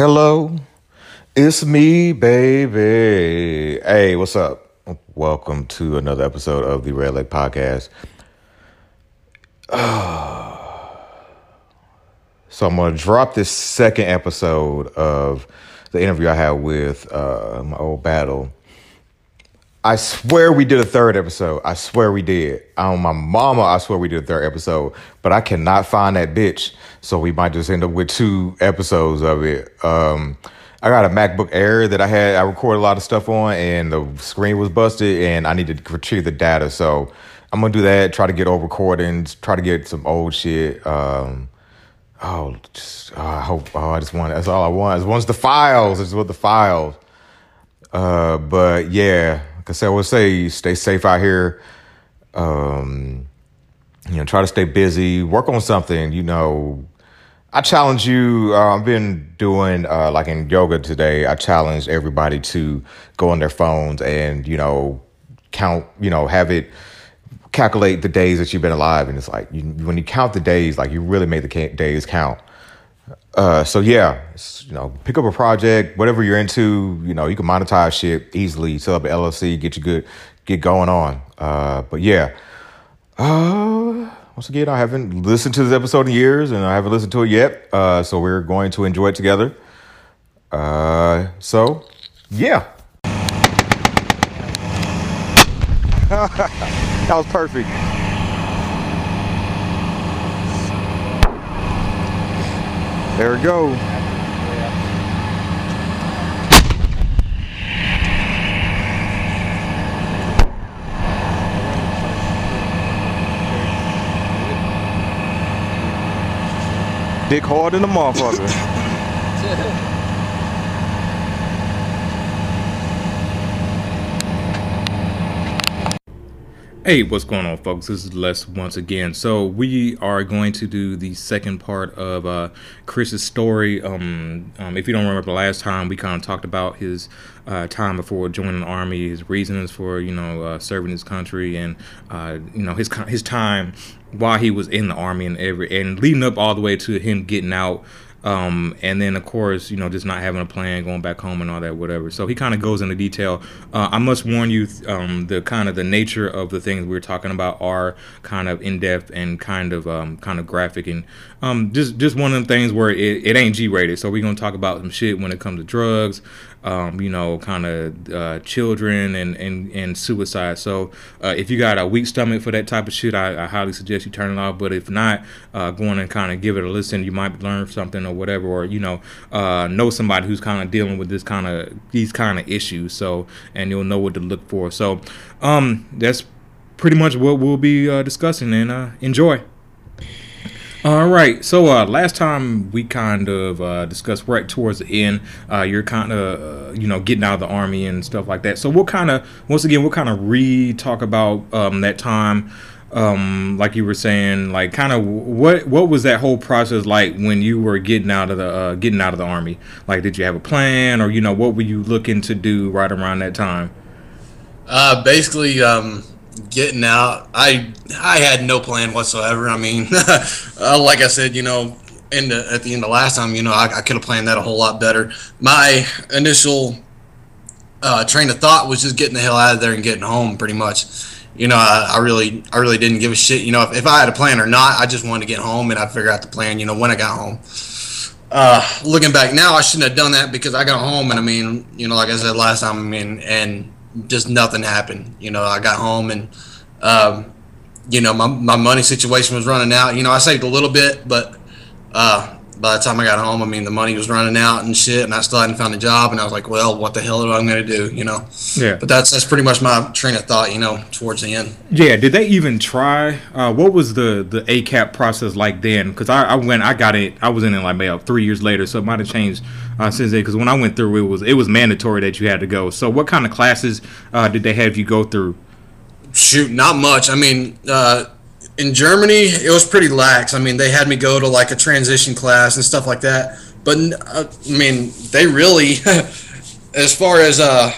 Hello, it's me, baby. Hey, what's up? Welcome to another episode of the Red Leg Podcast. so I'm gonna drop this second episode of the interview I had with uh, my old battle. I swear we did a third episode. I swear we did. On my mama, I swear we did a third episode, but I cannot find that bitch. So we might just end up with two episodes of it. Um, I got a MacBook Air that I had, I recorded a lot of stuff on, and the screen was busted, and I need to retrieve the data. So I'm gonna do that. Try to get old recordings. Try to get some old shit. Um, oh, just, oh, I hope. Oh, I just want. That's all I want. I just want the files. I just want the files. Uh, but yeah, would say stay safe out here. Um, you know, try to stay busy, work on something. You know, I challenge you. Uh, I've been doing uh, like in yoga today. I challenge everybody to go on their phones and you know count. You know, have it calculate the days that you've been alive, and it's like you, when you count the days, like you really make the days count. Uh, so yeah, you know, pick up a project, whatever you're into. You know, you can monetize shit easily. Set up an LLC, get you good, get going on. Uh, but yeah, uh, once again, I haven't listened to this episode in years, and I haven't listened to it yet. Uh, so we're going to enjoy it together. Uh, so yeah, that was perfect. There we go. Dick hard in the motherfucker. Hey, what's going on, folks? This is Les once again. So we are going to do the second part of uh, Chris's story. Um, um, if you don't remember the last time, we kind of talked about his uh, time before joining the army, his reasons for you know uh, serving his country, and uh, you know his his time while he was in the army and every and leading up all the way to him getting out. Um, and then of course, you know, just not having a plan, going back home and all that, whatever. So he kind of goes into detail. Uh, I must warn you, um, the kind of the nature of the things we're talking about are kind of in depth and kind of um, kind of graphic and um, just just one of them things where it, it ain't G rated. So we're gonna talk about some shit when it comes to drugs, um, you know, kind of uh, children and, and, and suicide. So uh, if you got a weak stomach for that type of shit, I, I highly suggest you turn it off. But if not, uh, go on and kind of give it a listen. You might learn something or whatever, or you know, uh, know somebody who's kind of dealing with this kind of these kind of issues. So and you'll know what to look for. So um, that's pretty much what we'll be uh, discussing. And uh, enjoy. All right. So uh, last time we kind of uh, discussed right towards the end, uh, you're kind of uh, you know getting out of the army and stuff like that. So we'll kind of once again we'll kind of re talk about um, that time. Um, like you were saying, like kind of what what was that whole process like when you were getting out of the uh, getting out of the army? Like, did you have a plan, or you know, what were you looking to do right around that time? Uh, basically, um, getting out, I I had no plan whatsoever. I mean, uh, like I said, you know, in the, at the end of last time, you know, I, I could have planned that a whole lot better. My initial uh, train of thought was just getting the hell out of there and getting home, pretty much. You know, I, I really I really didn't give a shit. You know, if, if I had a plan or not, I just wanted to get home and I'd figure out the plan. You know, when I got home. Uh, looking back now, I shouldn't have done that because I got home and I mean, you know, like I said last time, I mean, and just nothing happened. You know, I got home and, um, you know, my, my money situation was running out. You know, I saved a little bit, but uh, by the time I got home, I mean, the money was running out and shit, and I still hadn't found a job. And I was like, well, what the hell am I going to do? You know? Yeah. But that's that's pretty much my train of thought. You know, towards the end. Yeah, did they even try? Uh, what was the the ACAP process like then? Because I, I went, I got it, I was in it like maybe three years later, so it might have changed uh, since then. Because when I went through, it was it was mandatory that you had to go. So what kind of classes uh, did they have you go through? Shoot, not much. I mean, uh, in Germany, it was pretty lax. I mean, they had me go to like a transition class and stuff like that. But uh, I mean, they really, as far as uh,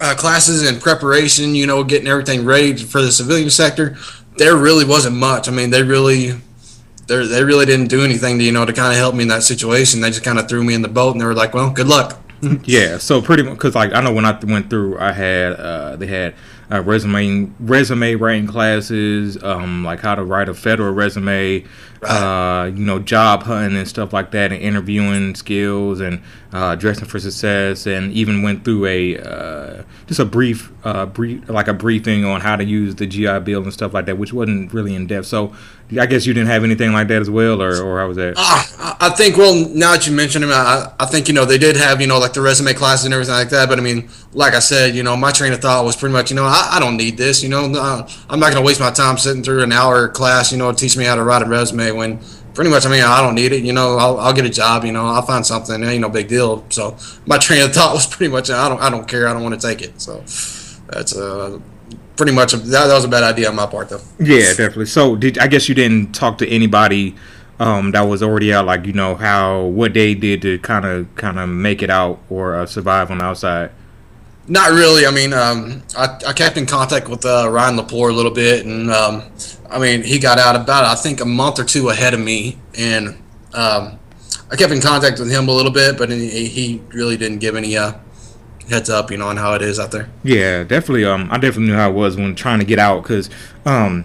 uh, classes and preparation, you know, getting everything ready for the civilian sector, there really wasn't much. I mean, they really, they they really didn't do anything to you know to kind of help me in that situation. They just kind of threw me in the boat and they were like, well, good luck. yeah, so pretty much because like I know when I went through, I had uh, they had uh, resume resume writing classes, um, like how to write a federal resume, right. uh, you know, job hunting and stuff like that, and interviewing skills and uh, dressing for success, and even went through a uh, just a brief, uh, brief like a briefing on how to use the GI Bill and stuff like that, which wasn't really in depth. So I guess you didn't have anything like that as well, or, or how was that? Uh, I think, well, now that you mentioned him, I, I think, you know, they did have, you know, like the resume classes and everything like that. But I mean, like I said, you know, my train of thought was pretty much, you know, I, I don't need this, you know, I'm not going to waste my time sitting through an hour class, you know, teach me how to write a resume when pretty much, I mean, I don't need it, you know, I'll, I'll get a job, you know, I'll find something, ain't no big deal. So my train of thought was pretty much, I don't, I don't care. I don't want to take it. So that's, uh, pretty much that, that was a bad idea on my part, though. Yeah, definitely. So, did I guess you didn't talk to anybody um, that was already out, like you know how what they did to kind of kind of make it out or uh, survive on the outside? Not really. I mean, um, I, I kept in contact with uh, Ryan Lepore a little bit, and um, I mean, he got out about I think a month or two ahead of me, and um, I kept in contact with him a little bit, but he, he really didn't give any uh, heads up, you know, on how it is out there. Yeah, definitely. Um, I definitely knew how it was when trying to get out because, um,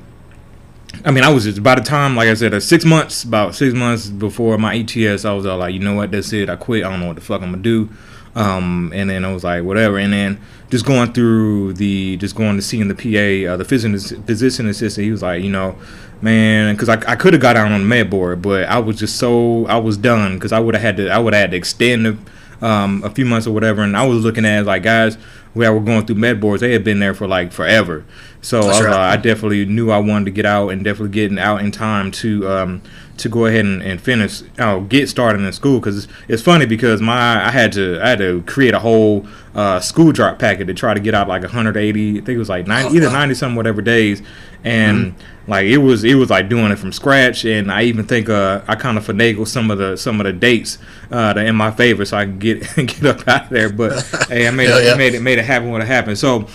I mean, I was just by the time, like I said, uh, six months, about six months before my ETS, I was all like, you know what, that's it. I quit. I don't know what the fuck I'm gonna do. Um, and then I was like, whatever. And then just going through the, just going to seeing the PA, uh, the physician, physician assistant, he was like, you know, man, because I, I could have got out on the med board, but I was just so, I was done because I would have had to, I would have had to extend the um, a few months or whatever, and I was looking at like guys where were going through med boards. They had been there for like forever. So I, right. uh, I, definitely knew I wanted to get out and definitely getting out in time to um, to go ahead and, and finish, uh, get started in school. Because it's, it's, funny because my I had to I had to create a whole uh, school drop packet to try to get out like 180. I think it was like 90, either 90 something whatever days, and. Mm-hmm like it was, it was like doing it from scratch, and I even think uh, I kind of finagled some of the some of the dates uh, in my favor, so I can get get up out of there. But hey, I made it, yeah. made it made it happen what it happened. So,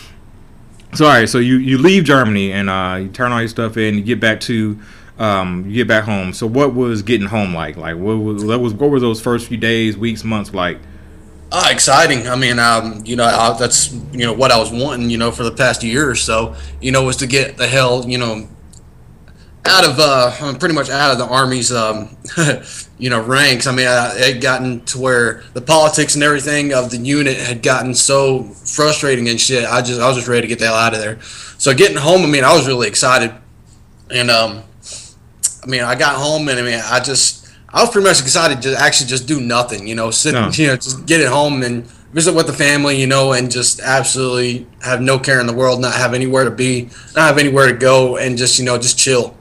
so all right, so you you leave Germany and uh, you turn all your stuff in, you get back to um, you get back home. So what was getting home like? Like what was what was what were those first few days, weeks, months like? Uh, exciting. I mean, um, you know, I, that's you know what I was wanting, you know, for the past year or so. You know, was to get the hell, you know, out of uh, pretty much out of the army's um, you know ranks. I mean, I, it had gotten to where the politics and everything of the unit had gotten so frustrating and shit. I just I was just ready to get the hell out of there. So getting home, I mean, I was really excited, and um, I mean, I got home and I mean, I just I was pretty much excited to actually just do nothing. You know, sit no. you know just get it home and visit with the family, you know, and just absolutely have no care in the world, not have anywhere to be, not have anywhere to go, and just you know just chill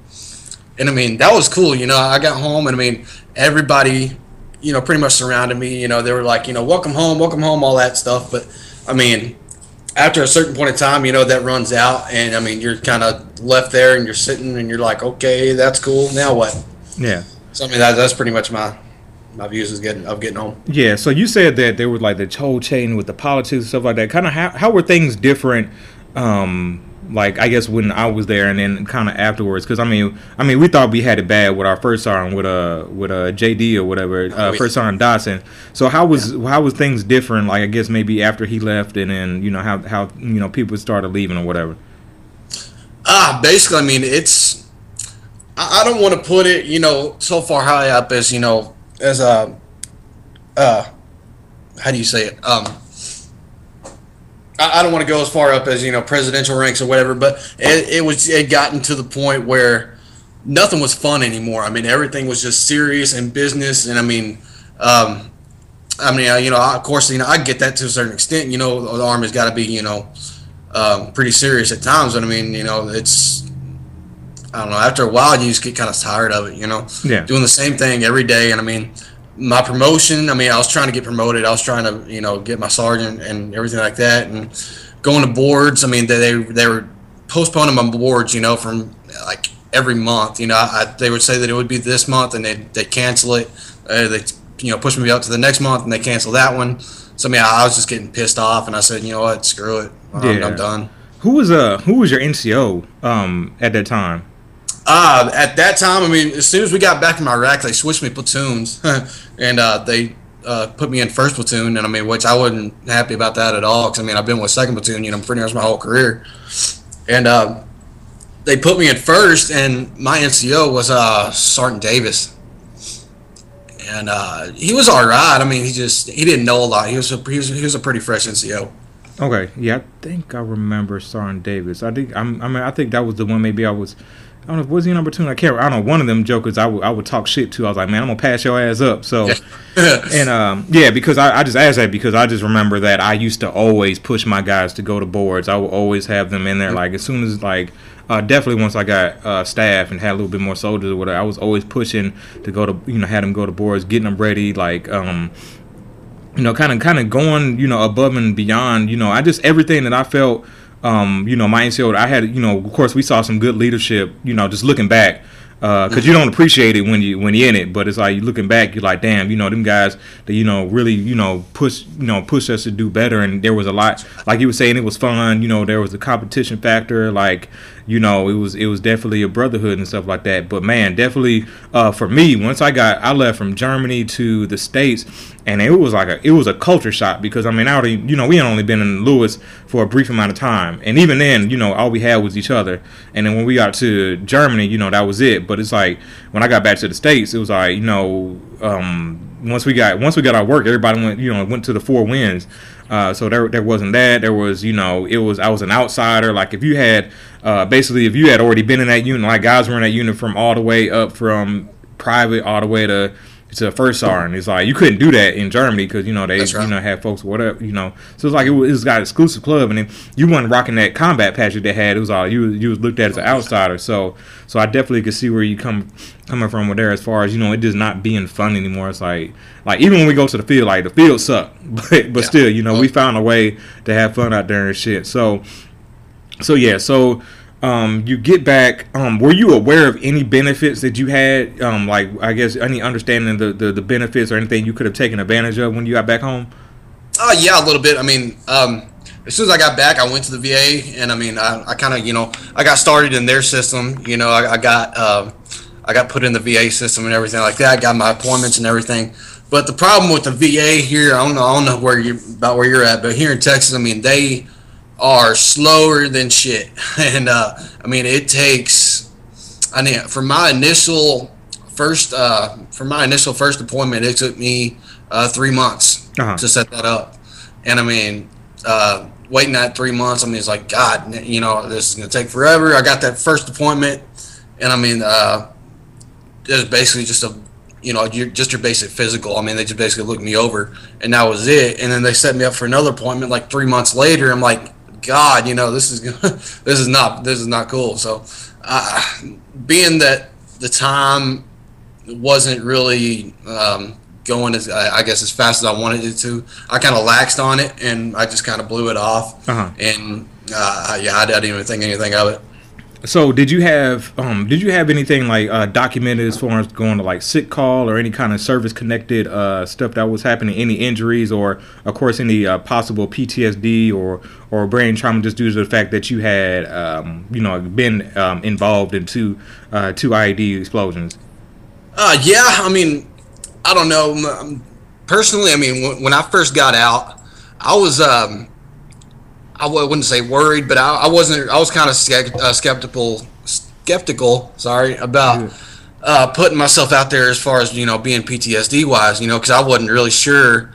and I mean that was cool. You know, I got home and I mean everybody, you know, pretty much surrounded me. You know, they were like, you know, welcome home, welcome home, all that stuff. But I mean, after a certain point in time, you know, that runs out, and I mean, you're kind of left there and you're sitting and you're like, okay, that's cool. Now what? Yeah. So I mean, that, that's pretty much my my views is getting of getting home. Yeah. So you said that there was like the whole chain with the politics and stuff like that. Kind of how how were things different? Um, like I guess when I was there and then kind of afterwards because I mean I mean we thought we had it bad with our first song with uh with uh JD or whatever uh, first song Dawson so how was yeah. how was things different like I guess maybe after he left and then you know how how you know people started leaving or whatever? Ah uh, basically I mean it's I, I don't want to put it you know so far high up as you know as a uh how do you say it? Um I, don't want to go as far up as you know presidential ranks or whatever, but it, it was it gotten to the point where nothing was fun anymore. I mean, everything was just serious and business, and I mean, um, I mean, you know, of course, you know, I get that to a certain extent. You know, the army's got to be, you know, um, pretty serious at times. But I mean, you know, it's I don't know. After a while, you just get kind of tired of it. You know, yeah, doing the same thing every day, and I mean my promotion. I mean, I was trying to get promoted. I was trying to, you know, get my sergeant and everything like that, and going to boards. I mean, they they, they were postponing my boards, you know, from like every month. You know, I, they would say that it would be this month, and they they cancel it. Uh, they you know push me up to the next month, and they cancel that one. So I mean, I, I was just getting pissed off, and I said, you know what, screw it, I'm, yeah. I'm done. Who was uh who was your NCO um at that time? Uh, at that time, I mean, as soon as we got back from Iraq, they switched me platoons, and uh, they uh, put me in first platoon, and I mean, which I wasn't happy about that at all, because I mean, I've been with second platoon, you know, pretty much my whole career, and uh, they put me in first, and my NCO was uh, Sergeant Davis, and uh, he was all right. I mean, he just he didn't know a lot. He was a he was, he was a pretty fresh NCO. Okay, yeah, I think I remember Sergeant Davis. I think I'm, I mean I think that was the one. Maybe I was. I don't know. Was he number two? I can't. I don't know. One of them jokers I would I would talk shit to. I was like, man, I'm gonna pass your ass up. So, and um, yeah, because I, I just asked that because I just remember that I used to always push my guys to go to boards. I would always have them in there. Like as soon as like uh, definitely once I got uh, staff and had a little bit more soldiers or whatever, I was always pushing to go to you know had them go to boards, getting them ready. Like um, you know, kind of kind of going, you know, above and beyond. You know, I just everything that I felt, um, you know, my NCO. I had, you know, of course, we saw some good leadership. You know, just looking back, because uh, you don't appreciate it when you when you're in it. But it's like you looking back, you're like, damn, you know, them guys that you know really, you know, push, you know, push us to do better. And there was a lot, like you were saying, it was fun. You know, there was a competition factor, like you know, it was it was definitely a brotherhood and stuff like that. But man, definitely uh, for me, once I got I left from Germany to the states, and it was like a it was a culture shock because I mean I already you know we had only been in Lewis for a brief amount of time, and even then you know all we had was each other. And then when we got to Germany, you know that was it. But it's like when I got back to the states, it was like you know. Um, once we got once we got our work, everybody went you know went to the four winds. Uh, so there there wasn't that. There was you know it was I was an outsider. Like if you had uh, basically if you had already been in that unit, like guys were in that unit from all the way up from private all the way to to the first sergeant. It's like you couldn't do that in Germany because you know they right. you know had folks whatever you know. So it's like it was, it was got exclusive club, and then you weren't rocking that combat patch that they had. It was all you you was looked at as an outsider. So so I definitely could see where you come coming from with there as far as you know it just not being fun anymore. It's like like even when we go to the field, like the field suck, but but yeah. still you know we found a way to have fun out there and shit. So so yeah so um, you get back. Um, were you aware of any benefits that you had? Um, like I guess any understanding the, the, the benefits or anything you could have taken advantage of when you got back home? Uh, yeah, a little bit. I mean, um, as soon as I got back, I went to the VA, and I mean, I, I kind of you know I got started in their system. You know, I, I got uh, I got put in the VA system and everything like that. I got my appointments and everything. But the problem with the VA here, I don't know, I don't know where you about where you're at, but here in Texas, I mean, they are slower than shit. And uh, I mean, it takes. I mean, for my initial first, uh, for my initial first appointment, it took me uh, three months uh-huh. to set that up. And I mean, uh, waiting that three months, I mean, it's like God, you know, this is gonna take forever. I got that first appointment, and I mean, uh, it was basically just a you know, just your basic physical. I mean, they just basically looked me over, and that was it. And then they set me up for another appointment like three months later. I'm like, God, you know, this is this is not this is not cool. So, uh, being that the time wasn't really um, going as I guess as fast as I wanted it to, I kind of laxed on it and I just kind of blew it off. Uh-huh. And uh, yeah, I didn't even think anything of it. So did you have um did you have anything like uh, documented as far as going to like sick call or any kind of service connected uh, stuff that was happening, any injuries or of course any uh, possible PTSD or or brain trauma just due to the fact that you had um, you know been um, involved in two uh, two IED explosions? Uh yeah, I mean I don't know um, personally. I mean when I first got out, I was um I wouldn't say worried, but I, I wasn't. I was kind of uh, skeptical, skeptical. Sorry about uh, putting myself out there as far as you know being PTSD wise. You know, because I wasn't really sure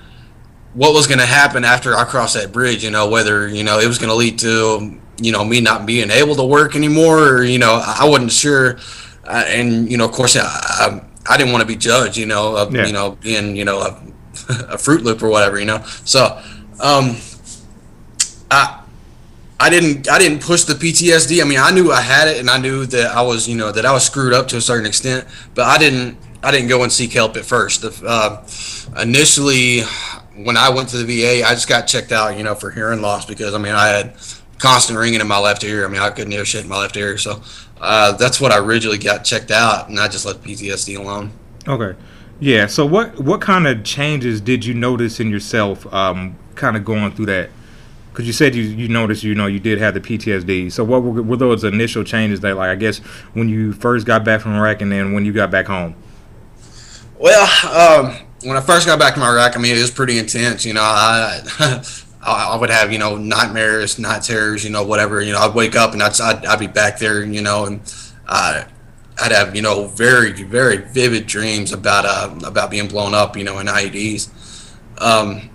what was going to happen after I crossed that bridge. You know, whether you know it was going to lead to you know me not being able to work anymore, or you know I wasn't sure. Uh, and you know, of course, I, I, I didn't want to be judged. You know, of, yeah. you know being you know a, a Fruit Loop or whatever. You know, so. Um, I I didn't I didn't push the PTSD. I mean, I knew I had it, and I knew that I was you know that I was screwed up to a certain extent. But I didn't I didn't go and seek help at first. Uh, initially, when I went to the VA, I just got checked out, you know, for hearing loss because I mean I had constant ringing in my left ear. I mean I couldn't hear shit in my left ear, so uh, that's what I originally got checked out, and I just left PTSD alone. Okay. Yeah. So what what kind of changes did you notice in yourself, um, kind of going through that because you said you you noticed you know you did have the PTSD. So what were, were those initial changes that like I guess when you first got back from Iraq and then when you got back home? Well, um, when I first got back from Iraq, I mean it was pretty intense. You know, I. I would have, you know, nightmares, night terrors, you know, whatever. You know, I'd wake up and I'd, I'd, I'd be back there, you know, and uh, I'd have, you know, very, very vivid dreams about uh, about being blown up, you know, in IEDs. Um,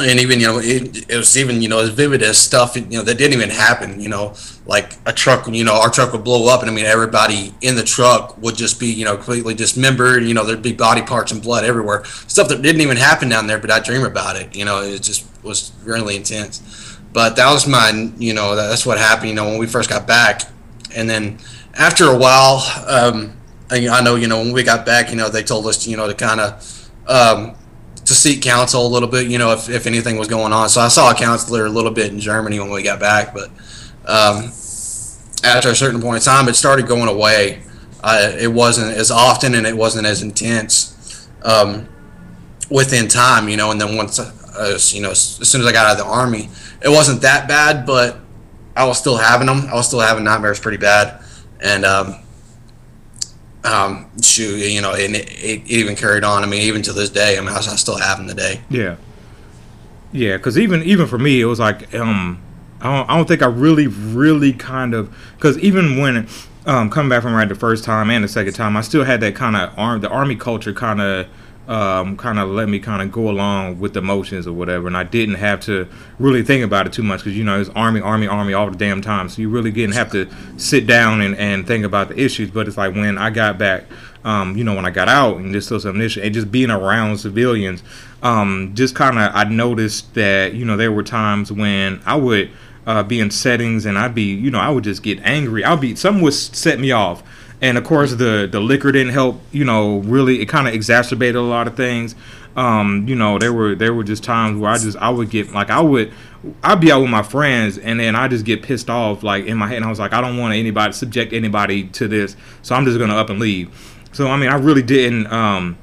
and even you know it, it, was even you know as vivid as stuff you know that didn't even happen you know like a truck you know our truck would blow up and i mean everybody in the truck would just be you know completely dismembered you know there'd be body parts and blood everywhere stuff that didn't even happen down there but i dream about it you know it just was really intense but that was my you know that's what happened you know when we first got back and then after a while um, I know you know when we got back you know they told us you know to kind of um, to seek counsel a little bit, you know, if, if anything was going on. So I saw a counselor a little bit in Germany when we got back, but um, after a certain point in time, it started going away. Uh, it wasn't as often and it wasn't as intense um, within time, you know. And then once, uh, you know, as soon as I got out of the army, it wasn't that bad, but I was still having them. I was still having nightmares pretty bad, and um, um, shoot, you know, and it, it, even carried on. I mean, even to this day, I mean, I, I still have them today. Yeah, yeah, because even even for me, it was like um, I don't, I don't think I really really kind of because even when um, coming back from right the first time and the second time, I still had that kind of arm the army culture kind of um, kind of let me kind of go along with the motions or whatever, and I didn't have to really think about it too much because you know it's army, army, army all the damn time. So you really didn't have to sit down and, and think about the issues. But it's like when I got back, um, you know, when I got out and just still some and just being around civilians, um, just kind of I noticed that you know there were times when I would. Uh, be in settings and I'd be, you know, I would just get angry. I'll be, something would set me off and of course the the liquor didn't help. You know, really, it kind of exacerbated a lot of things. Um, you know, there were there were just times where I just I would get like I would I'd be out with my friends and then I just get pissed off like in my head and I was like I don't want anybody subject anybody to this, so I'm just gonna up and leave. So I mean I really didn't um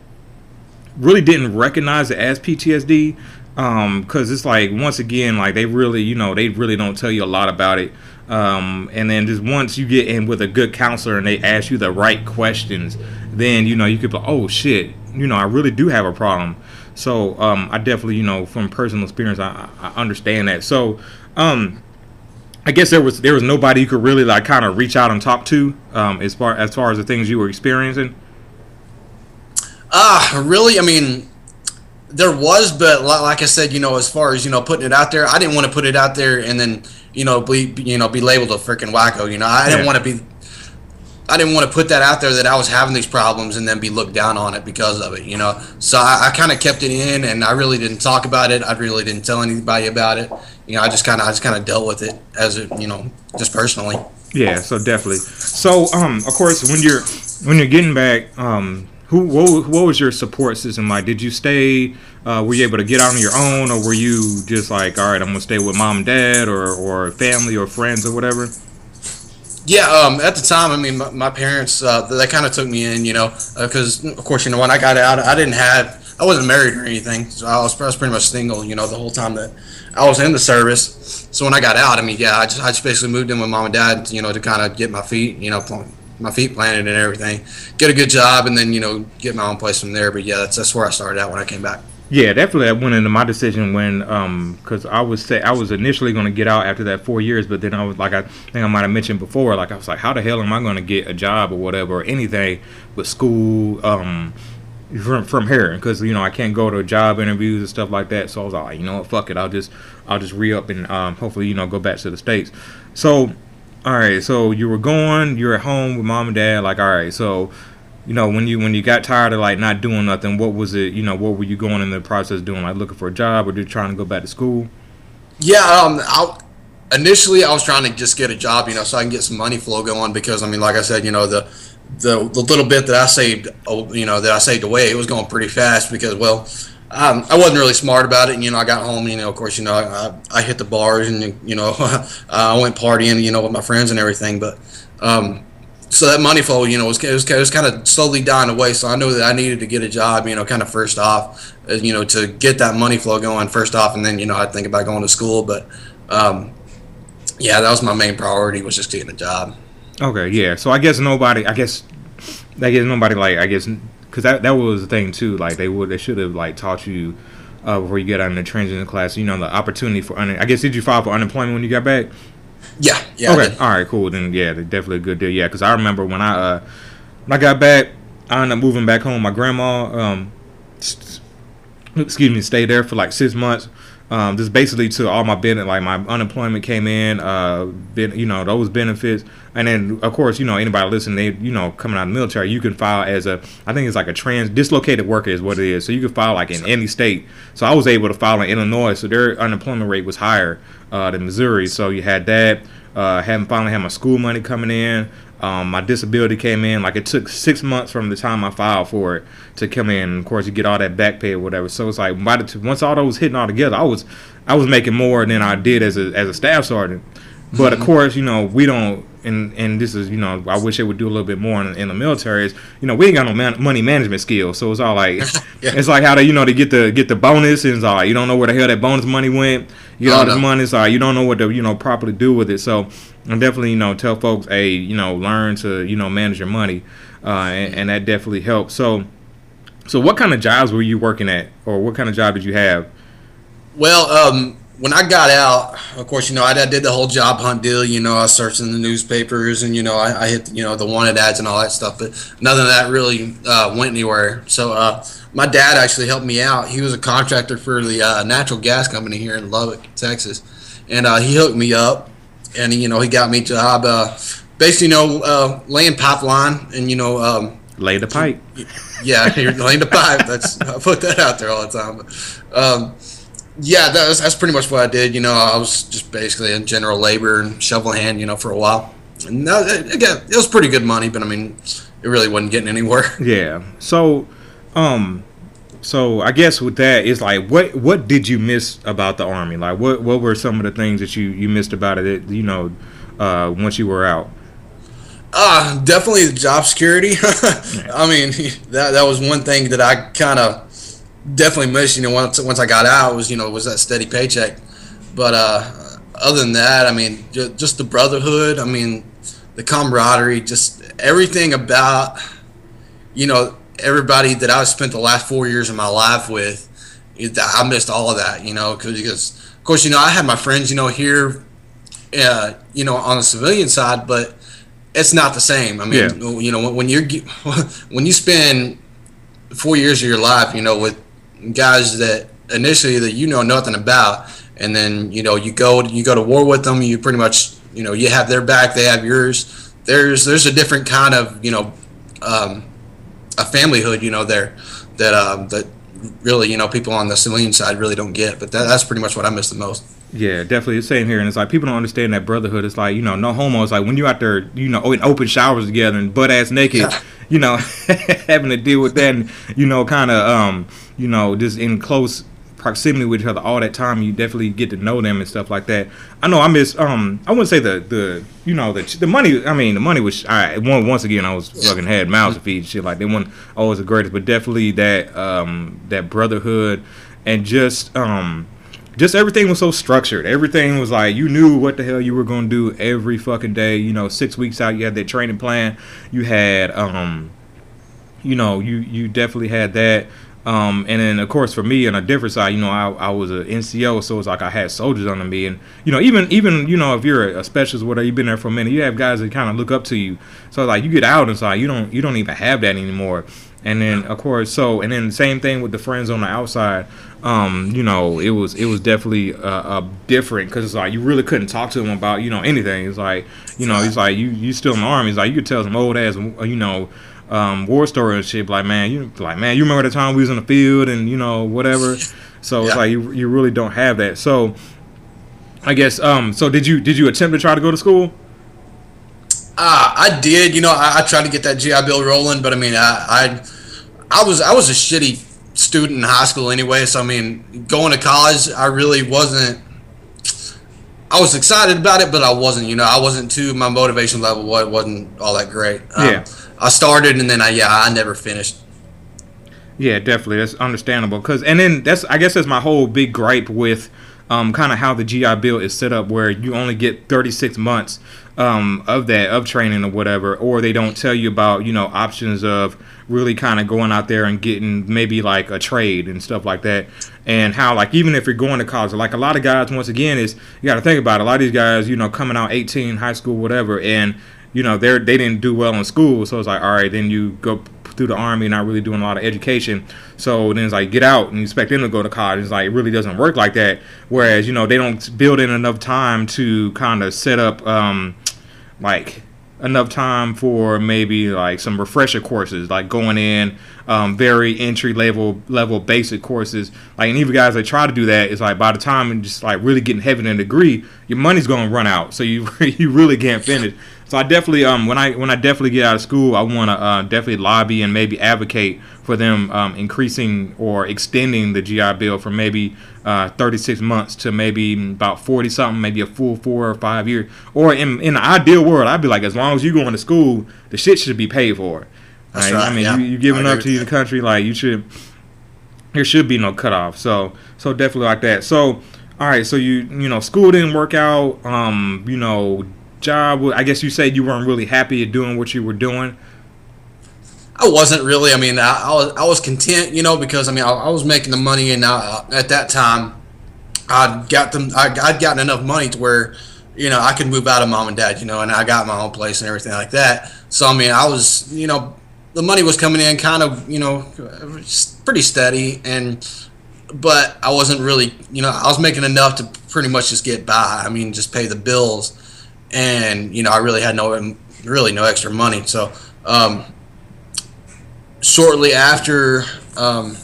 really didn't recognize it as PTSD um because it's like once again like they really you know they really don't tell you a lot about it um, and then just once you get in with a good counselor and they ask you the right questions, then you know you could be, oh shit, you know I really do have a problem. So um, I definitely, you know, from personal experience, I, I understand that. So um, I guess there was there was nobody you could really like kind of reach out and talk to um, as far as far as the things you were experiencing. Ah, uh, really? I mean, there was, but like I said, you know, as far as you know, putting it out there, I didn't want to put it out there and then you know, be you know, be labeled a freaking wacko. You know, I didn't want to be. I didn't want to put that out there that I was having these problems and then be looked down on it because of it, you know. So I, I kind of kept it in, and I really didn't talk about it. I really didn't tell anybody about it. You know, I just kind of, I just kind of dealt with it as it, you know, just personally. Yeah, so definitely. So, um, of course, when you're when you're getting back, um, who what, what was your support system like? Did you stay? Uh, were you able to get out on your own, or were you just like, all right, I'm gonna stay with mom and dad, or or family or friends or whatever? Yeah, um, at the time, I mean, my, my parents uh, they kind of took me in, you know, because uh, of course, you know, when I got out, I didn't have, I wasn't married or anything, so I was, I was pretty much single, you know, the whole time that I was in the service. So when I got out, I mean, yeah, I just, I just basically moved in with mom and dad, you know, to kind of get my feet, you know, my feet planted and everything, get a good job, and then you know get my own place from there. But yeah, that's that's where I started out when I came back. Yeah, definitely. That went into my decision when, um, because I was say I was initially going to get out after that four years, but then I was like, I think I might have mentioned before, like I was like, how the hell am I going to get a job or whatever or anything with school, um, from from here? Because you know I can't go to job interviews and stuff like that. So I was like, you know what, fuck it, I'll just I'll just re up and um, hopefully you know go back to the states. So all right, so you were going, you're at home with mom and dad. Like, all right, so you know when you when you got tired of like not doing nothing, what was it? You know, what were you going in the process doing? Like looking for a job or just trying to go back to school? Yeah, um, I initially I was trying to just get a job, you know, so I can get some money flow going because I mean, like I said, you know, the the, the little bit that I saved, oh, you know, that I saved away, it was going pretty fast because well um, I wasn't really smart about it. And, you know, I got home. You know, of course, you know, I, I hit the bars and you know, I went partying. You know, with my friends and everything. But um, so that money flow, you know, was, was, was kind of slowly dying away. So I knew that I needed to get a job. You know, kind of first off, uh, you know, to get that money flow going first off, and then you know I'd think about going to school. But um, yeah, that was my main priority was just getting a job. Okay, yeah. So I guess nobody, I guess, I guess nobody like, I guess, because that that was the thing too. Like they would, they should have like taught you uh, before you get out in the transition class. You know, the opportunity for un- I guess did you file for unemployment when you got back? Yeah. Yeah. Okay. All right. Cool. Then yeah, definitely a good deal. Yeah, because I remember when I uh when I got back, I ended up moving back home. My grandma, um, excuse me, stayed there for like six months um, just basically to all my benefit, like my unemployment came in, uh, been, you know, those benefits, and then of course, you know, anybody listening, they, you know, coming out of the military, you can file as a, I think it's like a trans dislocated worker is what it is. So you can file like in any state. So I was able to file in Illinois, so their unemployment rate was higher uh, than Missouri. So you had that. Uh, having finally had my school money coming in. Um, my disability came in like it took six months from the time I filed for it to come in. Of course, you get all that back pay or whatever. So it's like by the t- once all those hitting all together, I was I was making more than I did as a as a staff sergeant. But of mm-hmm. course, you know we don't, and and this is you know I wish they would do a little bit more in, in the military. Is you know we ain't got no man, money management skills, so it's all like yeah. it's like how they you know they get the get the bonus and it's all like, you don't know where the hell that bonus money went. You get oh, all this no. money, it's like, you don't know what to you know properly do with it. So I'm definitely, you know, tell folks, hey, you know, learn to, you know, manage your money, uh, and, and, that definitely helps. So, so what kind of jobs were you working at, or what kind of job did you have? Well, um, when I got out, of course, you know, I, I, did the whole job hunt deal. You know, I was searching the newspapers, and you know, I, I hit, you know, the wanted ads and all that stuff. But none of that really uh, went anywhere. So, uh, my dad actually helped me out. He was a contractor for the uh, natural gas company here in Lubbock, Texas, and uh, he hooked me up and you know he got me job uh, basically you know uh, laying pipeline and you know um, lay the pipe. Yeah, you're laying the pipe. That's I put that out there all the time. But, um, yeah, that's that's pretty much what I did. You know, I was just basically in general labor and shovel hand. You know, for a while. And that, again, it was pretty good money, but I mean, it really wasn't getting anywhere. Yeah. So, um, so I guess with that, it's like what what did you miss about the army? Like what what were some of the things that you you missed about it? You know, uh, once you were out. Uh, definitely the job security. I mean, that that was one thing that I kind of definitely missed. You know, once once I got out, was you know was that steady paycheck. But uh, other than that, I mean, just, just the brotherhood. I mean, the camaraderie, just everything about you know everybody that I spent the last four years of my life with, I missed all of that, you know, because of course, you know, I had my friends, you know, here, uh, you know, on the civilian side, but it's not the same. I mean, yeah. you know, when you're when you spend four years of your life, you know, with guys that initially that you know nothing about, and then you know you go you go to war with them, you pretty much you know you have their back, they have yours. There's there's a different kind of you know um, a familyhood, you know, there that um, that really, you know, people on the civilian side really don't get. But that, that's pretty much what I miss the most. Yeah, definitely. It's same here, and it's like people don't understand that brotherhood. It's like you know, no homo. It's like when you're out there, you know, in open showers together and butt ass naked, you know, having to deal with that, and you know, kind of, um, you know, just in close proximity with each other all that time, you definitely get to know them and stuff like that. I know I miss. Um, I wouldn't say the the you know the the money. I mean, the money was. I one once again I was fucking had mouths to feed shit like they weren't always the greatest, but definitely that um that brotherhood and just um just everything was so structured. Everything was like you knew what the hell you were gonna do every fucking day. You know, six weeks out, you had that training plan. You had um, you know, you you definitely had that. Um, and then of course for me on a different side, you know, I, I was an NCO, so it's like I had soldiers under me, and you know, even even you know, if you're a specialist, whatever, you've been there for a minute, you have guys that kind of look up to you. So like you get out like, you don't you don't even have that anymore. And then of course, so and then same thing with the friends on the outside. Um, you know, it was it was definitely uh, uh different because it's like you really couldn't talk to them about you know anything. It's like you know, it's like you you still in the army. It's like you could tell some old ass you know um, war story and shit. Like man, you like man, you remember the time we was in the field and you know whatever. So yeah. it's like you you really don't have that. So I guess um so did you did you attempt to try to go to school? Uh, I did. You know, I, I tried to get that GI Bill rolling, but I mean, I, I I was I was a shitty student in high school anyway. So I mean, going to college, I really wasn't. I was excited about it, but I wasn't. You know, I wasn't too. My motivation level wasn't all that great. Um, yeah. I started and then I yeah I never finished. Yeah, definitely. That's understandable. Cause and then that's I guess that's my whole big gripe with um, kind of how the GI Bill is set up, where you only get 36 months um, of that of training or whatever, or they don't tell you about you know options of really kind of going out there and getting maybe like a trade and stuff like that, and how like even if you're going to college, like a lot of guys, once again, is you got to think about it. a lot of these guys, you know, coming out 18, high school, whatever, and you know they're they didn't do well in school, so it's like all right, then you go through the army, not really doing a lot of education. So then it's like get out and expect them to go to college. It's like it really doesn't work like that. Whereas you know they don't build in enough time to kind of set up um, like enough time for maybe like some refresher courses, like going in um, very entry level level basic courses. Like and even guys that try to do that, it's like by the time and just like really getting heavy in a degree, your money's gonna run out, so you you really can't finish. So I definitely um when I when I definitely get out of school, I want to uh, definitely lobby and maybe advocate for them um, increasing or extending the GI Bill from maybe uh, 36 months to maybe about 40 something, maybe a full four or five years. Or in in the ideal world, I'd be like, as long as you're going to school, the shit should be paid for. That's right. I mean, yeah. you, you giving up to the country, like you should. There should be no cutoff. So so definitely like that. So all right. So you you know school didn't work out. Um you know job. I guess you said you weren't really happy at doing what you were doing. I wasn't really. I mean, I, I was I was content, you know, because I mean, I, I was making the money, and uh, at that time, I'd got them. I, I'd gotten enough money to where, you know, I could move out of mom and dad, you know, and I got my own place and everything like that. So I mean, I was, you know, the money was coming in kind of, you know, pretty steady, and but I wasn't really, you know, I was making enough to pretty much just get by. I mean, just pay the bills, and you know, I really had no, really no extra money. So. Um, shortly after um,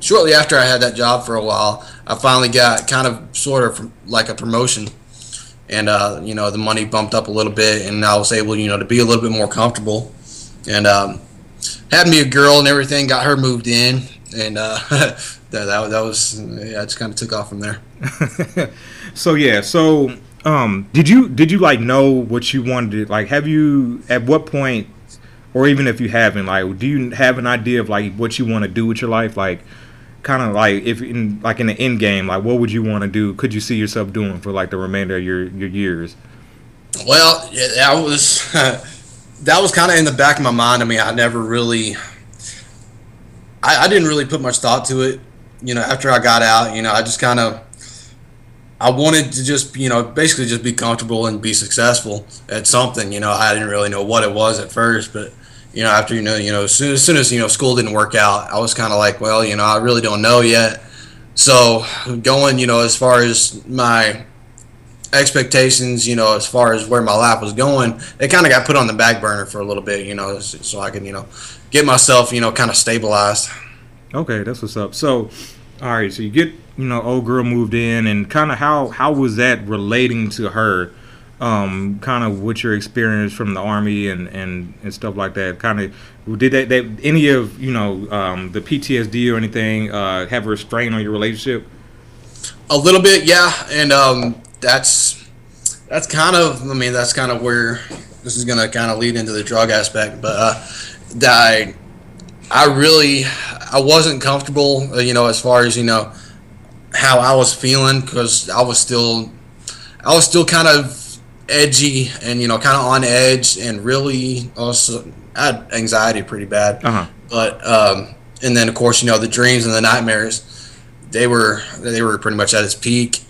shortly after I had that job for a while, I finally got kind of sort of like a promotion, and uh, you know the money bumped up a little bit, and I was able you know to be a little bit more comfortable, and um, had me a girl and everything, got her moved in, and uh, that, that was yeah, I just kind of took off from there. so yeah, so um, did you did you like know what you wanted? Like, have you at what point or even if you haven't, like, do you have an idea of like what you want to do with your life? Like, kind of like if in like in the end game, like what would you want to do? Could you see yourself doing for like the remainder of your your years? Well, yeah, that was that was kind of in the back of my mind. I mean, I never really, I, I didn't really put much thought to it. You know, after I got out, you know, I just kind of. I wanted to just, you know, basically just be comfortable and be successful at something. You know, I didn't really know what it was at first, but you know, after you know, you know, as soon, as soon as you know school didn't work out, I was kind of like, well, you know, I really don't know yet. So going, you know, as far as my expectations, you know, as far as where my life was going, it kind of got put on the back burner for a little bit, you know, so I could, you know, get myself, you know, kind of stabilized. Okay, that's what's up. So, all right, so you get, you know, old girl moved in, and kind of how how was that relating to her? um, kind of what your experience from the army and, and, and stuff like that. Kind of did that, that any of you know um, the PTSD or anything uh, have a strain on your relationship? A little bit, yeah, and um, that's that's kind of I mean that's kind of where this is gonna kind of lead into the drug aspect, but uh, I I really I wasn't comfortable, uh, you know, as far as you know how I was feeling because I was still I was still kind of edgy and you know kind of on edge and really also I had anxiety pretty bad. Uh-huh. But um, and then of course you know the dreams and the nightmares, they were they were pretty much at its peak,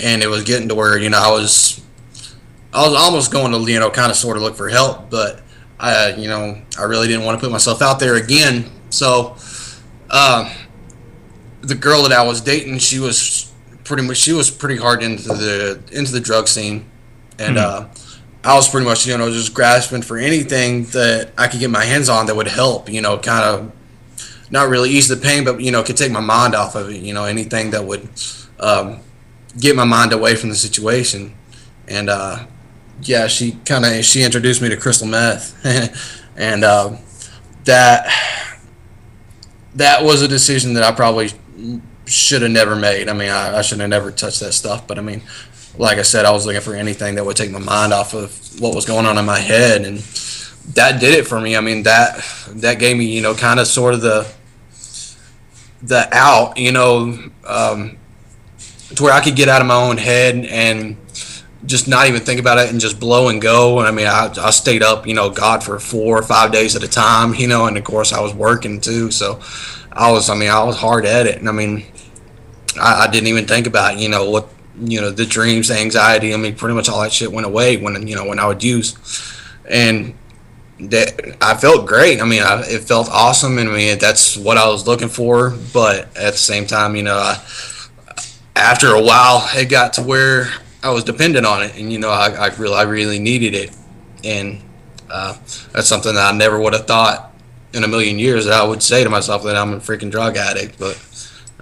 and it was getting to where you know I was I was almost going to you know kind of sort of look for help, but I you know I really didn't want to put myself out there again. So um, the girl that I was dating, she was pretty much she was pretty hard into the into the drug scene and mm-hmm. uh, I was pretty much you know just grasping for anything that I could get my hands on that would help. You know, kind of not really ease the pain, but you know, could take my mind off of it. You know, anything that would um, get my mind away from the situation. And uh, yeah, she kind of she introduced me to crystal meth, and uh, that that was a decision that I probably should have never made. I mean, I, I should have never touched that stuff. But I mean, like I said, I was looking for anything that would take my mind off of what was going on in my head, and that did it for me. I mean, that that gave me, you know, kind of sort of the the out, you know, um, to where I could get out of my own head and just not even think about it and just blow and go. And I mean, I, I stayed up, you know, God, for four or five days at a time, you know, and of course I was working too. So I was, I mean, I was hard at it. And I mean, I, I didn't even think about, you know, what, you know, the dreams, the anxiety. I mean, pretty much all that shit went away when, you know, when I would use. And that I felt great. I mean, I, it felt awesome. And I mean, that's what I was looking for. But at the same time, you know, I, after a while, it got to where I was dependent on it, and you know, I, I really, I really needed it, and uh, that's something that I never would have thought in a million years that I would say to myself that I'm a freaking drug addict, but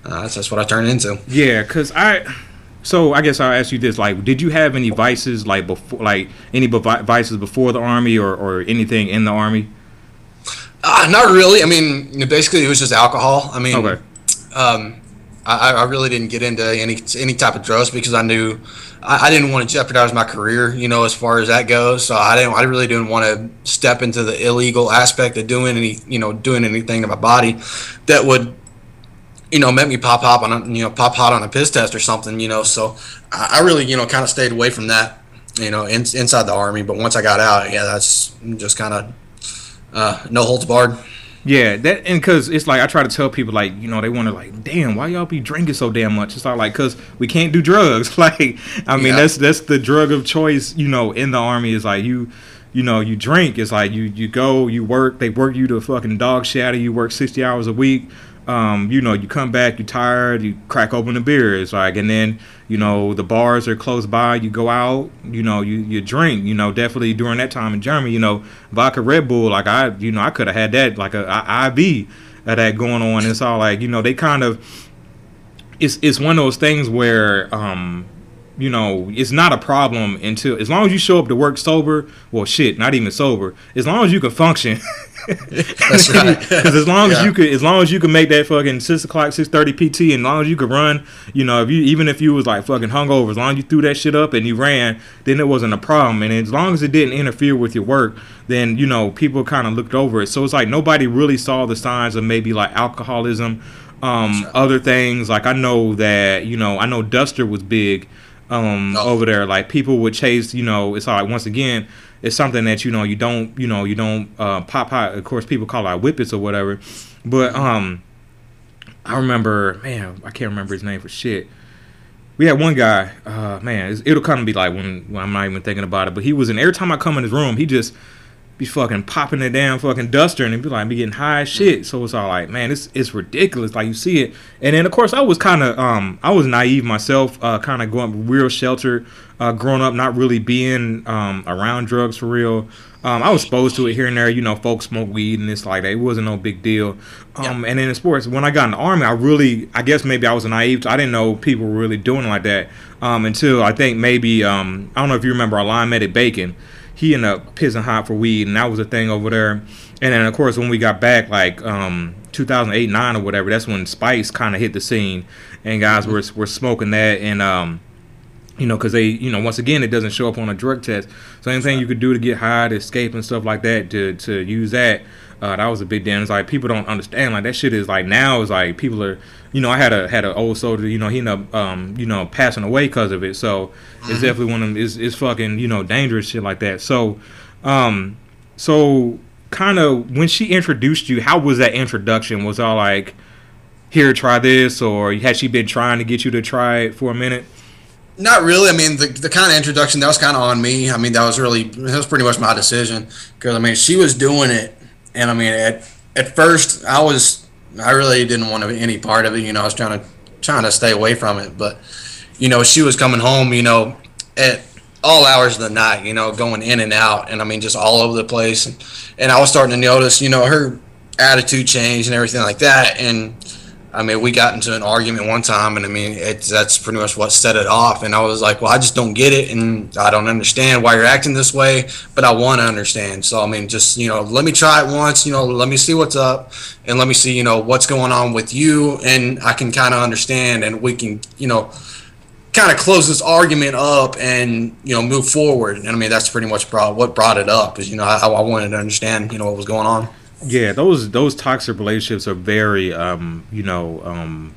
uh, that's, that's what I turned into. Yeah, cause I. So I guess I'll ask you this: like, did you have any vices, like before, like any vices before the army, or or anything in the army? Uh, not really. I mean, basically, it was just alcohol. I mean, okay. Um, I, I really didn't get into any any type of drugs because I knew I, I, didn't want to jeopardize my career, you know, as far as that goes. So I didn't I really didn't want to step into the illegal aspect of doing any you know doing anything to my body that would you know make me pop hop on you know pop hot on a piss test or something, you know. So I, I really you know kind of stayed away from that, you know, in, inside the army. But once I got out, yeah, that's just kind of uh, no holds barred. Yeah, that and because it's like I try to tell people like you know they want to like damn why y'all be drinking so damn much. It's not like because we can't do drugs. like I mean yeah. that's that's the drug of choice. You know in the army is like you you know you drink. It's like you you go you work. They work you to fucking dog shadow. You work sixty hours a week um, you know, you come back, you're tired, you crack open a beer. It's like, and then, you know, the bars are close by, you go out, you know, you, you drink, you know, definitely during that time in Germany, you know, vodka Red Bull, like I, you know, I could have had that, like a, a IV of that going on. It's all like, you know, they kind of, it's, it's one of those things where, um, you know, it's not a problem until as long as you show up to work sober. Well, shit, not even sober. As long as you can function. That's right. Because as long yeah. as you could, as long as you could make that fucking six o'clock, six thirty PT, and as long as you could run, you know, if you even if you was like fucking hungover, as long as you threw that shit up and you ran, then it wasn't a problem. And as long as it didn't interfere with your work, then you know people kind of looked over it. So it's like nobody really saw the signs of maybe like alcoholism, um, sure. other things. Like I know that you know I know Duster was big um, oh. over there. Like people would chase, you know, it's like once again, it's something that you know you don't, you know, you don't uh, pop hot. Of course, people call it like whippets or whatever. But um, I remember, man, I can't remember his name for shit. We had one guy, uh, man, it'll kind of be like when, when I'm not even thinking about it. But he was in every time I come in his room, he just be fucking popping it down fucking duster and be like be getting high as shit. So it's all like, man, it's it's ridiculous. Like you see it. And then of course I was kinda um I was naive myself, uh kinda going real sheltered, uh growing up, not really being um around drugs for real. Um, I was exposed to it here and there. You know, folks smoke weed and it's like that. It wasn't no big deal. Um, yeah. And then in sports, when I got in the army, I really, I guess maybe I was naive. I didn't know people were really doing like that um, until I think maybe um, I don't know if you remember our line medic Bacon he ended up pissing hot for weed, and that was a thing over there. And then of course when we got back, like um, 2008, nine or whatever, that's when Spice kind of hit the scene, and guys were were smoking that, and um, you know, because they, you know, once again, it doesn't show up on a drug test. So anything you could do to get high, to escape, and stuff like that, to to use that, uh, that was a big deal. It's like people don't understand. Like that shit is like now is like people are you know, I had a had an old soldier. You know, he ended up, um, you know, passing away because of it. So it's mm-hmm. definitely one of them. Is is fucking, you know, dangerous shit like that. So, um, so kind of when she introduced you, how was that introduction? Was all like, here, try this, or had she been trying to get you to try it for a minute? Not really. I mean, the, the kind of introduction that was kind of on me. I mean, that was really that was pretty much my decision because I mean, she was doing it, and I mean, at at first I was I really didn't want any part of it. You know, I was trying to trying to stay away from it. But you know, she was coming home. You know, at all hours of the night. You know, going in and out, and I mean, just all over the place. And, and I was starting to notice, you know, her attitude change and everything like that. And I mean, we got into an argument one time, and I mean, it's that's pretty much what set it off. And I was like, well, I just don't get it, and I don't understand why you're acting this way, but I want to understand. So I mean, just you know, let me try it once. You know, let me see what's up, and let me see you know what's going on with you, and I can kind of understand, and we can you know kind of close this argument up and you know move forward. And I mean, that's pretty much brought, what brought it up is you know I, I wanted to understand you know what was going on. Yeah, those those toxic relationships are very, um, you know, um,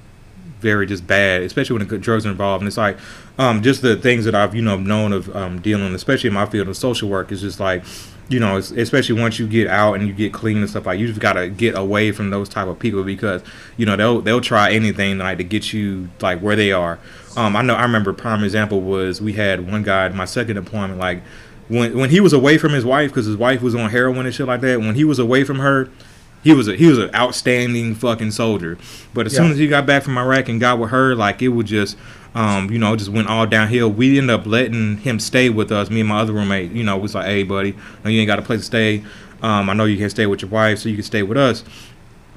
very just bad, especially when drugs are involved. And it's like, um, just the things that I've you know known of um, dealing, especially in my field of social work, is just like, you know, especially once you get out and you get clean and stuff like, you just gotta get away from those type of people because you know they'll they'll try anything like to get you like where they are. Um, I know I remember prime example was we had one guy my second deployment like when when he was away from his wife because his wife was on heroin and shit like that. When he was away from her, he was a he was an outstanding fucking soldier. But as yeah. soon as he got back from Iraq and got with her, like it would just. Um, you know, just went all downhill. We ended up letting him stay with us. Me and my other roommate, you know, was like, "Hey, buddy, you ain't got a place to stay. Um, I know you can stay with your wife, so you can stay with us."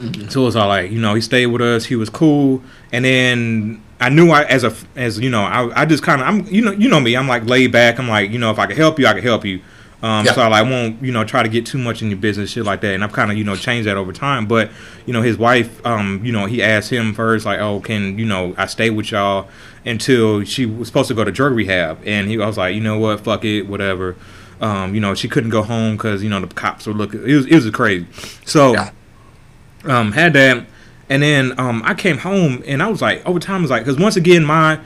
Mm-hmm. So it was all like, you know, he stayed with us. He was cool, and then I knew I as a as you know I, I just kind of I'm you know you know me I'm like laid back I'm like you know if I can help you I can help you um, yeah. so I like won't you know try to get too much in your business shit like that and I've kind of you know changed that over time but you know his wife um, you know he asked him first like oh can you know I stay with y'all until she was supposed to go to drug rehab and he I was like you know what fuck it whatever um, you know she couldn't go home because you know the cops were looking it was it was crazy so yeah. um, had that and then um, I came home and I was like, over time, I was like, because once again, my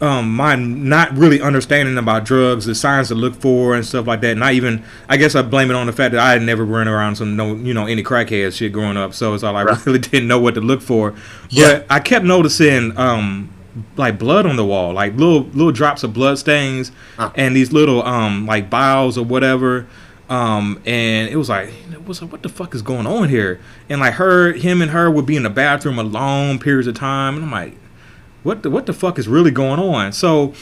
um, my not really understanding about drugs, the signs to look for and stuff like that. Not even, I guess I blame it on the fact that I had never run around some no, you know, any crackhead shit growing up. So it's all like, right. I really didn't know what to look for. Yeah. But I kept noticing, um, like blood on the wall, like little little drops of blood stains, huh. and these little um like biles or whatever. Um, and it was like, it was like, what the fuck is going on here? And like her, him and her would be in the bathroom a long periods of time, and I'm like, what the what the fuck is really going on? So,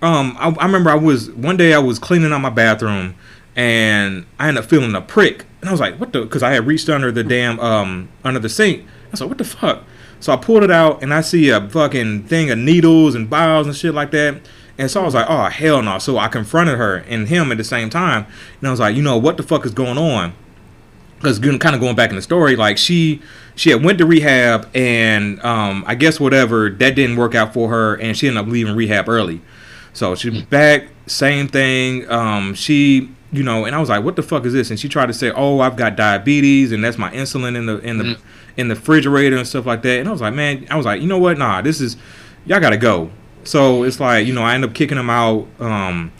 um, I, I remember I was one day I was cleaning out my bathroom, and I ended up feeling a prick, and I was like, what the? Because I had reached under the damn um under the sink. I was like, what the fuck? So I pulled it out, and I see a fucking thing of needles and vials and shit like that. And so I was like, oh, hell no. So I confronted her and him at the same time. And I was like, you know, what the fuck is going on? Because kind of going back in the story, like she she had went to rehab and um, I guess whatever that didn't work out for her, and she ended up leaving rehab early. So she's hmm. back, same thing. Um, she, you know, and I was like, "What the fuck is this?" And she tried to say, "Oh, I've got diabetes, and that's my insulin in the in the mm. in the refrigerator and stuff like that." And I was like, "Man," I was like, "You know what? Nah, this is y'all gotta go." So it's like you know I end up kicking him out, um,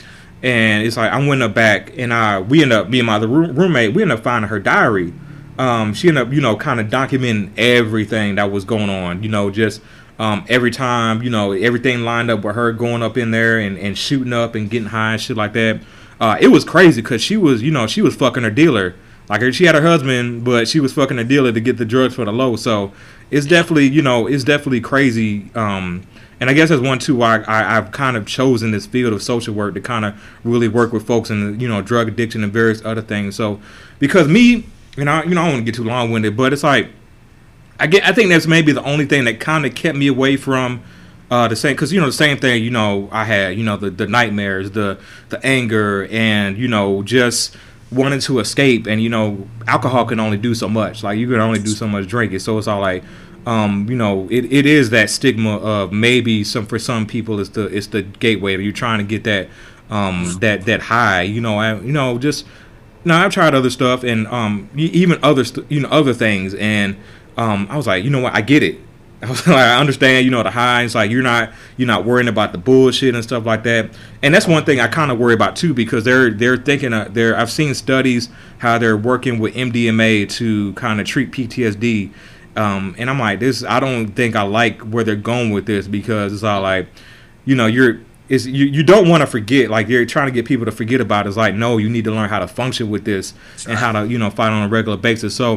and it's like I went up back and I we end up being my other roommate. We end up finding her diary. Um, she ended up you know kind of documenting everything that was going on. You know just um, every time you know everything lined up with her going up in there and, and shooting up and getting high and shit like that. Uh, it was crazy because she was you know she was fucking her dealer. Like she had her husband, but she was fucking a dealer to get the drugs for the low. So it's definitely you know it's definitely crazy. Um, and I guess that's one too why I, have kind of chosen this field of social work to kind of really work with folks in you know drug addiction and various other things. So because me, you know, you know, I don't want to get too long winded, but it's like I get I think that's maybe the only thing that kind of kept me away from. Uh, the same because you know the same thing you know I had you know the, the nightmares the the anger and you know just wanting to escape and you know alcohol can only do so much like you can only do so much drinking so it's all like um, you know, it, it is that stigma of maybe some for some people it's the it's the gateway. You're trying to get that um, that that high. You know, I, you know, just now I've tried other stuff and um, even other st- you know other things, and um, I was like, you know what, I get it. I was like, I understand, you know, the high. It's like you're not you're not worrying about the bullshit and stuff like that. And that's one thing I kind of worry about too, because they're they're thinking uh, they're I've seen studies how they're working with MDMA to kind of treat PTSD um, and I'm like, this. I don't think I like where they're going with this because it's all like, you know, you're. Is you, you don't want to forget like you're trying to get people to forget about it. it's like no you need to learn how to function with this and how to you know fight on a regular basis so